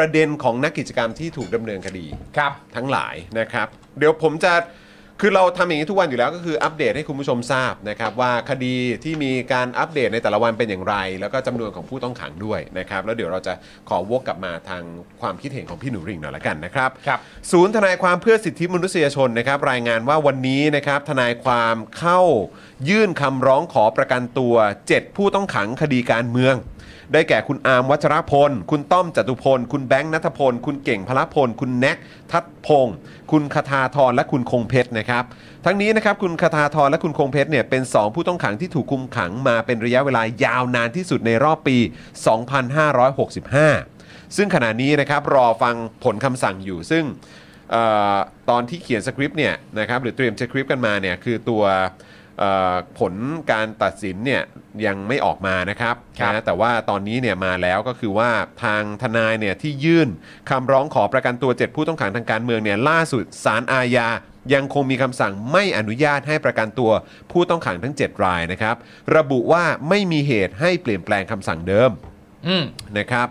ประเด็นของนักกิจกรรมที่ถูกดำเนินคดีครับ ทั้งหลายนะครับ เดี๋ยวผมจะคือเราทำอย่างนี้ทุกวันอยู่แล้วก็คืออัปเดตให้คุณผู้ชมทราบนะครับ ว่าคดีที่มีการอัปเดตในแต่ละวันเป็นอย่างไร แล้วก็จำนวนของผู้ต้องขังด้วยนะครับ แล้วเดี๋ยวเราจะขอวกกลับมาทางความคิดเห็นของพี่หนูริ่งหน่อยละกันนะครับ ครับ ศูนย์ทนายความเพื่อสิทธิมนุษยชนนะครับ รายงานว่าวันนี้นะครับ ทนายความเข้ายื่นคำร้องขอประกันตัว 7 ผู้ต้องขังคดีการเมือง ได้แก่คุณอาร์มวัชรพล คุณต้อมจตุพล คุณแบงค์นัทพล คุณเก่งพลพล คุณแน็กทัดพงศ์คุณคทาธรและคุณคงเพชรนะครับ ทั้งนี้นะครับคุณคทาธรและคุณคงเพชรเนี่ยเป็น 2 ผู้ต้องขังที่ถูกคุมขังมาเป็นระยะเวลายาวนานที่สุดในรอบปี 2565ซึ่งขณะนี้นะครับรอฟังผลคำสั่งอยู่ ซึ่งออตอนที่เขียนสคริปต์เนี่ยนะครับหรือเตรียมสคริปต์กันมาเนี่ยคือตัว ผลการตัดสินเนี่ยยังไม่ออกมานะครับครับนะแต่ว่าตอนนี้เนี่ยมาแล้วก็คือว่าทางทนายเนี่ยที่ยื่นคำร้องขอประกันตัว 7 ผู้ต้องขังทางการเมืองเนี่ยล่าสุดศาลอาญายังคงมีคำสั่งไม่อนุญาตให้ประกันตัวผู้ต้องขังทั้ง 7 รายนะครับ ระบุว่าไม่มีเหตุให้เปลี่ยนแปลงคำสั่งเดิมอืมนะครับ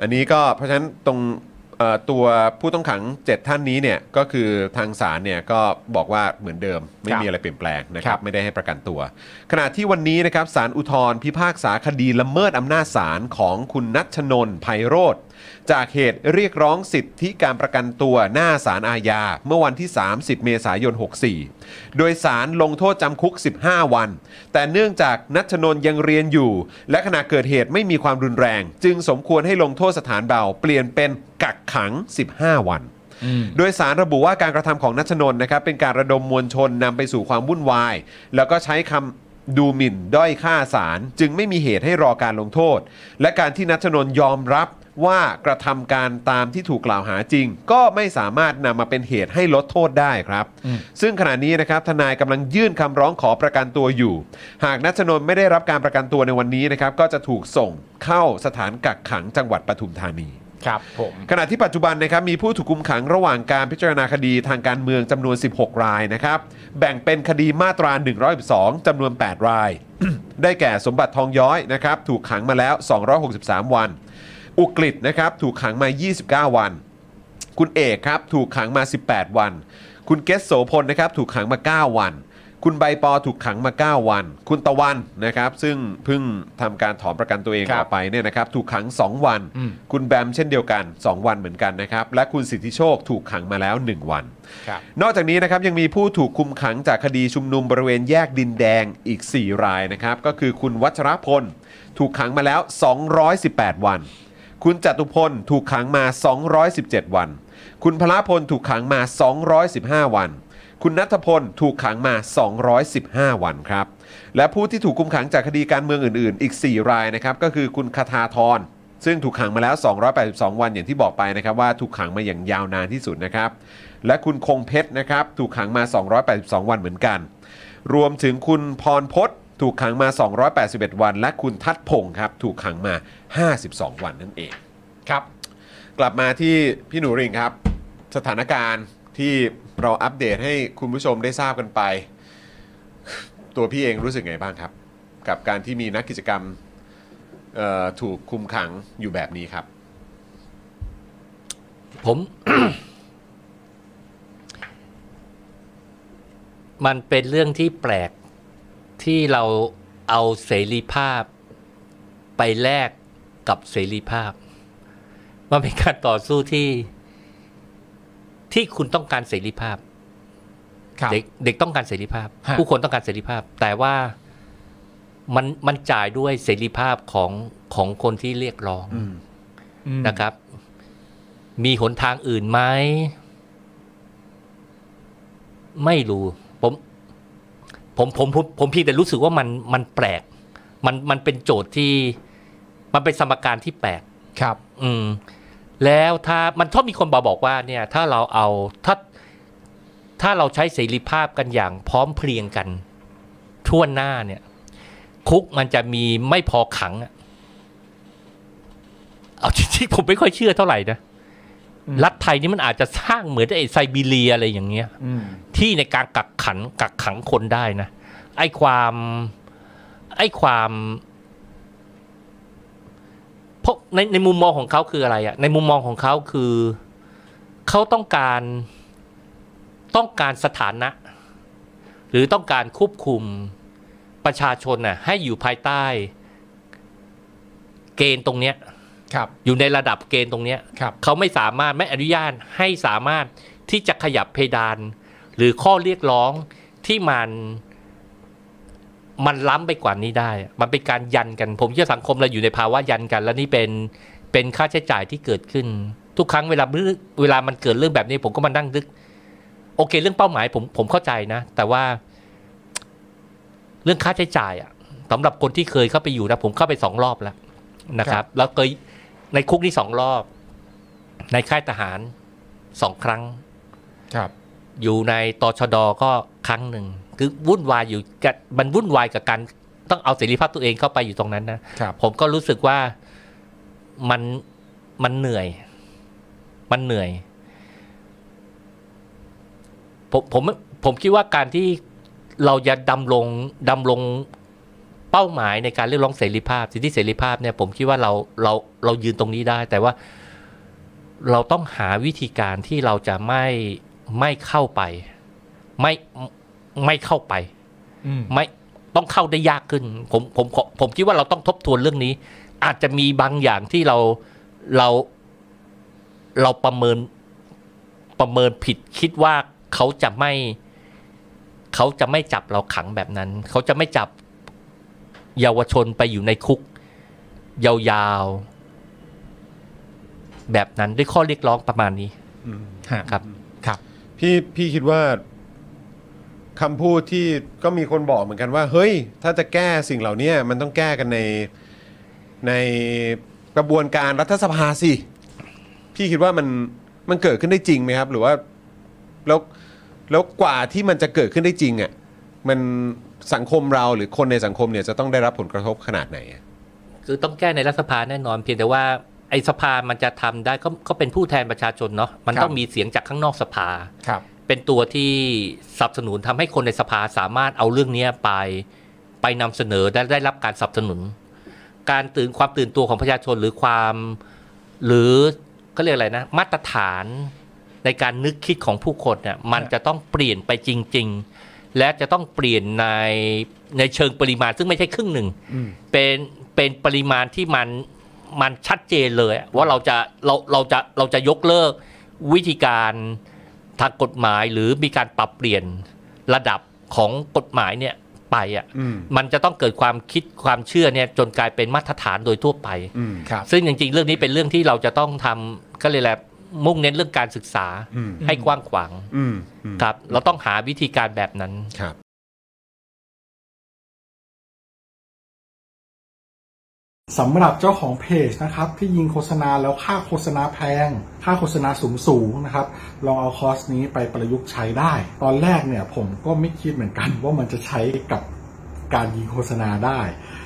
อันนี้ก็เพราะฉะนั้นตรงเอ่อ ตัวผู้ต้องขัง 7 ท่านนี้เนี่ยก็คือทางศาลเนี่ยก็บอกว่าเหมือนเดิม ไม่ครับมีอะไรเปลี่ยนแปลงนะคครัรับบไม่ได้ให้ประกันตัว ขณะที่วันนี้นะครับศาลอุทธรพิพากษาคดีละเมิดอำนาจศาลของคุณนัชนนท์ไพโรธ จากเหตุเรียกร้องสิทธิการประกันตัวหน้าศาลอาญา เมื่อวันที่ 30 เมษายน 64 โดยสารลงโทษจำคุก 15 วัน แต่เนื่องจากนัชนนท์ยังเรียนอยู่ และขณะเกิดเหตุไม่มีความรุนแรง จึงสมควรให้ลงโทษสถานเบา เปลี่ยนเป็นกักขัง 15 วันโดยสารระบุว่าการกระทำของนัชนนท์นะครับเป็นการระดมมวลชนนำไปสู่ความวุ่นวาย แล้วก็ใช้คำดูหมิ่นด้อยค่าสารจึงไม่มีเหตุให้รอการลงโทษ และการที่นัชนนท์ยอมรับ ว่ากระทำการตามที่ถูกกล่าวหาจริง ก็ไม่สามารถนำมาเป็นเหตุให้ลดโทษได้ครับ ซึ่งขณะนี้นะครับทนายกำลังยื่นคำร้องขอประกันตัวอยู่ หากนัชนนท์ไม่ได้รับการประกันตัวในวันนี้นะครับก็จะถูกส่งเข้าสถานกักขังจังหวัดปทุมธานีครับผมขณะที่ปัจจุบันนะครับมีผู้ถูกคุมขังระหว่างการพิจารณาคดีทางการเมืองจำนวน 16 รายนะครับแบ่งเป็นคดีมาตรา 112จำนวน 8 ราย ได้แก่สมบัติทองย้อยนะครับถูกขังมาแล้ว 263 วัน อุกฤษนะครับถูกขังมา 29 วัน คุณเอกครับถูกขังมา 18 วัน คุณเกสโสพลนะครับถูกขังมา 9 วัน คุณใบปอถูกขังมา 9 วัน คุณตะวันนะครับซึ่งเพิ่งทำการถอนประกันตัวเองครับออกไปเนี่ยนะครับถูกขัง 2 วัน อืม คุณแบมเช่นเดียวกัน 2 วันเหมือนกันนะครับและคุณสิทธิโชคถูกขังมาแล้ว 1 วัน ครับ นอกจากนี้นะครับยังมีผู้ถูกคุมขังจากคดีชุมนุมบริเวณแยกดินแดงอีก 4 รายนะครับก็คือคุณวัชรพล ถูกขังมาแล้ว 218 วัน คุณจตุพลถูกขังมา 217 วัน คุณพละพลถูกขังมา 215 วัน คุณนัทพลถูกขังมา 215 วันครับ และผู้ที่ถูกคุมขังจากคดีการเมืองอื่น ๆ อีก 4 รายนะครับ ก็คือคุณคาทาธรซึ่งถูกขังมาแล้ว 282 วันอย่างที่บอกไปนะครับว่าถูกขังมาอย่างยาวนานที่สุดนะครับ และคุณคงเพชรนะครับถูกขังมา 282 วันเหมือนกัน รวมถึงคุณพรพศ ถูกขังมา 281 วัน และคุณทัดพงศ์ครับถูกขังมา 52 วันนั่นเองครับ กลับมาที่พี่หนูริงครับ สถานการณ์ที่เราอัปเดตให้คุณผู้ชมได้ทราบกันไป ตัวพี่เองรู้สึกไงบ้างครับ กับการที่มีนักกิจกรรมเอ่อถูกคุมขังอยู่แบบนี้ครับ ผม มันเป็นเรื่องที่แปลก ที่เราเอาเสรีภาพไปแลกกับเสรีภาพ มันเป็นการต่อสู้ที่ ที่คุณต้องการเสรีภาพครับเด็กเด็กต้องการเสรีภาพฮะผู้คนต้องการเสรีภาพ แต่ว่ามันมันจ่ายด้วยเสรีภาพของของคนที่เรียกร้องอืมนะครับ มีหนทางอื่นไหมไม่รู้ ผม ผมผมผมผมเพียงแต่รู้สึกว่ามันมันแปลก มันมันเป็นโจทย์ที่ มันเป็นสมการที่แปลกครับ อืม แล้วถ้ามันชอบมีคนบอกบอกว่า เนี่ย ถ้าเราเอาถ้าถ้าเราใช้เสรีภาพกันอย่างพร้อมเพรียงกันทั่วหน้าเนี่ย คุกมันจะมีไม่พอขังอะเอาจริงๆผมไม่ค่อยเชื่อเท่าไหร่นะอืม รัฐไทยนี่มันอาจจะสร้างเหมือนไอ้ไซบีเรียอะไรอย่างเงี้ยอืมที่ในการกักขันกักขังคนได้นะ ไอ้ความไอ้ความพเพราะในในมุมมองของเขาคืออะไรอะในมุมมองของเขาคือเขาต้องการต้องการสถานะ หรือต้องการควบคุมประชาชนน่ะให้อยู่ภายใต้ เกณฑ์ตรงเนี้ยครับ อยู่ในระดับเกณฑ์ตรงเนี้ยครับเขาไม่สามารถไม่อนุญาตให้สามารถที่จะขยับเพดาน หรือข้อเรียกร้องที่มันมันล้ำไปกว่านี้ได้ มันเป็นการยันกัน ผมคิดว่าสังคมเราอยู่ในภาวะยันกัน แล้วนี่เป็นเป็นค่าใช้จ่ายที่เกิดขึ้น ทุกครั้งเวลาเวลามันเกิดเรื่องแบบนี้ ผมก็มานั่งนึก โอเค เรื่องเป้าหมายผมผมเข้าใจนะ แต่ว่า เรื่องค่าใช้จ่ายอะสำหรับคนที่เคยเข้าไปอยู่นะ ผมเข้าไปสองรอบแล้วนะครับ แล้วเคย ในคุกนี่สองรอบ ในค่ายทหารสองครั้ง ครับ อยู่ในตชดก็ครั้งหนึ่ง คือวุ่นวายอยู่กับมันวุ่นวายกับการต้องเอาเสรีภาพตัวเองเข้าไปอยู่ตรงนั้นนะ ครับ ผมก็รู้สึกว่ามันมันเหนื่อย มันเหนื่อย ผมผมผมคิดว่าการที่เราจะดำรงดำรง เป้าหมายในการเรียกร้องเสรีภาพสิทธิเสรีภาพเนี่ยผมคิดว่าเราเราเรายืนตรงนี้ได้ แต่ว่าเราต้องหาวิธีการที่เราจะไม่ไม่เข้าไป ไม่ไม่เข้าไปอืมไม่ต้องเข้าได้ยากขึ้นผมผมผมผมคิดว่าเราต้องทบทวนเรื่องนี้ อาจจะมีบางอย่างที่เราเราเราประเมินประเมินผิดคิดว่าเขาจะไม่ เขาจะไม่จับเราขังแบบนั้น เขาจะไม่จับ เยาวชนไปอยู่ในคุก ยาวๆ แบบนั้นด้วยข้อเรียกร้องประมาณนี้อืมฮะครับครับ พี่พี่คิดว่าคำพูดที่ก็มีคนบอกเหมือนกันว่า เฮ้ย ถ้าจะแก้สิ่งเหล่านี้มันต้องแก้กันในในกระบวนการรัฐสภาสิ พี่คิดว่ามันมันเกิดขึ้นได้จริงไหมครับ หรือว่าแล้วแล้วกว่าที่มันจะเกิดขึ้นได้จริงอะ่ะ มันสังคมเราหรือคนในสังคมเนี่ยจะต้องได้รับผลกระทบขนาดไหนอะคือต้องแก้ในรัฐสภาแน่นอนเพียงแต่ว่าไอ้สภามันจะทำได้ก็ก็เป็นผู้แทนประชาชนเนาะมันครับต้องมีเสียงจากข้างนอกสภา ครับ เป็นตัวที่สนับสนุนทำให้คนในสภาสามารถเอาเรื่องเนี้ยไปไปนำเสนอได้ได้รับการสนับสนุน การตื่นความตื่นตัวของประชาชนหรือความ หรือก็เรียกอะไรนะ มาตรฐานในการนึกคิดของผู้คนเนี่ยมันจะต้องเปลี่ยนไปจริง ๆ และจะต้องเปลี่ยนในในเชิงปริมาณซึ่งไม่ใช่ครึ่งหนึ่งอืมเป็นเป็นปริมาณที่มันมันชัดเจนเลยอะว่าเราจะเราเราจะเราจะยกเลิกวิธีการทางกฎหมายหรือมีการปรับเปลี่ยนระดับของกฎหมายเนี่ยไปอะอืมมันจะต้องเกิดความคิดความเชื่อเนี่ยจนกลายเป็นมาตรฐานโดยทั่วไปอืมครับซึ่งจริงๆ เรื่องนี้เป็นเรื่องที่เราจะต้องทำก็เลยแหละ มุ่งเน้นเรื่องการศึกษาอืมให้กว้างขวางอืมอืมครับ เราต้องหาวิธีการแบบนั้นครับสำหรับเจ้าของเพจนะครับที่ยิงโฆษณาแล้วค่าโฆษณาแพง ค่าโฆษณาสูงสูงๆนะครับ ลองเอาคอร์สนี้ไปประยุกต์ใช้ได้ ตอนแรกเนี่ยผมก็ไม่คิดเหมือนกันว่ามันจะใช้กับการยิงโฆษณาได้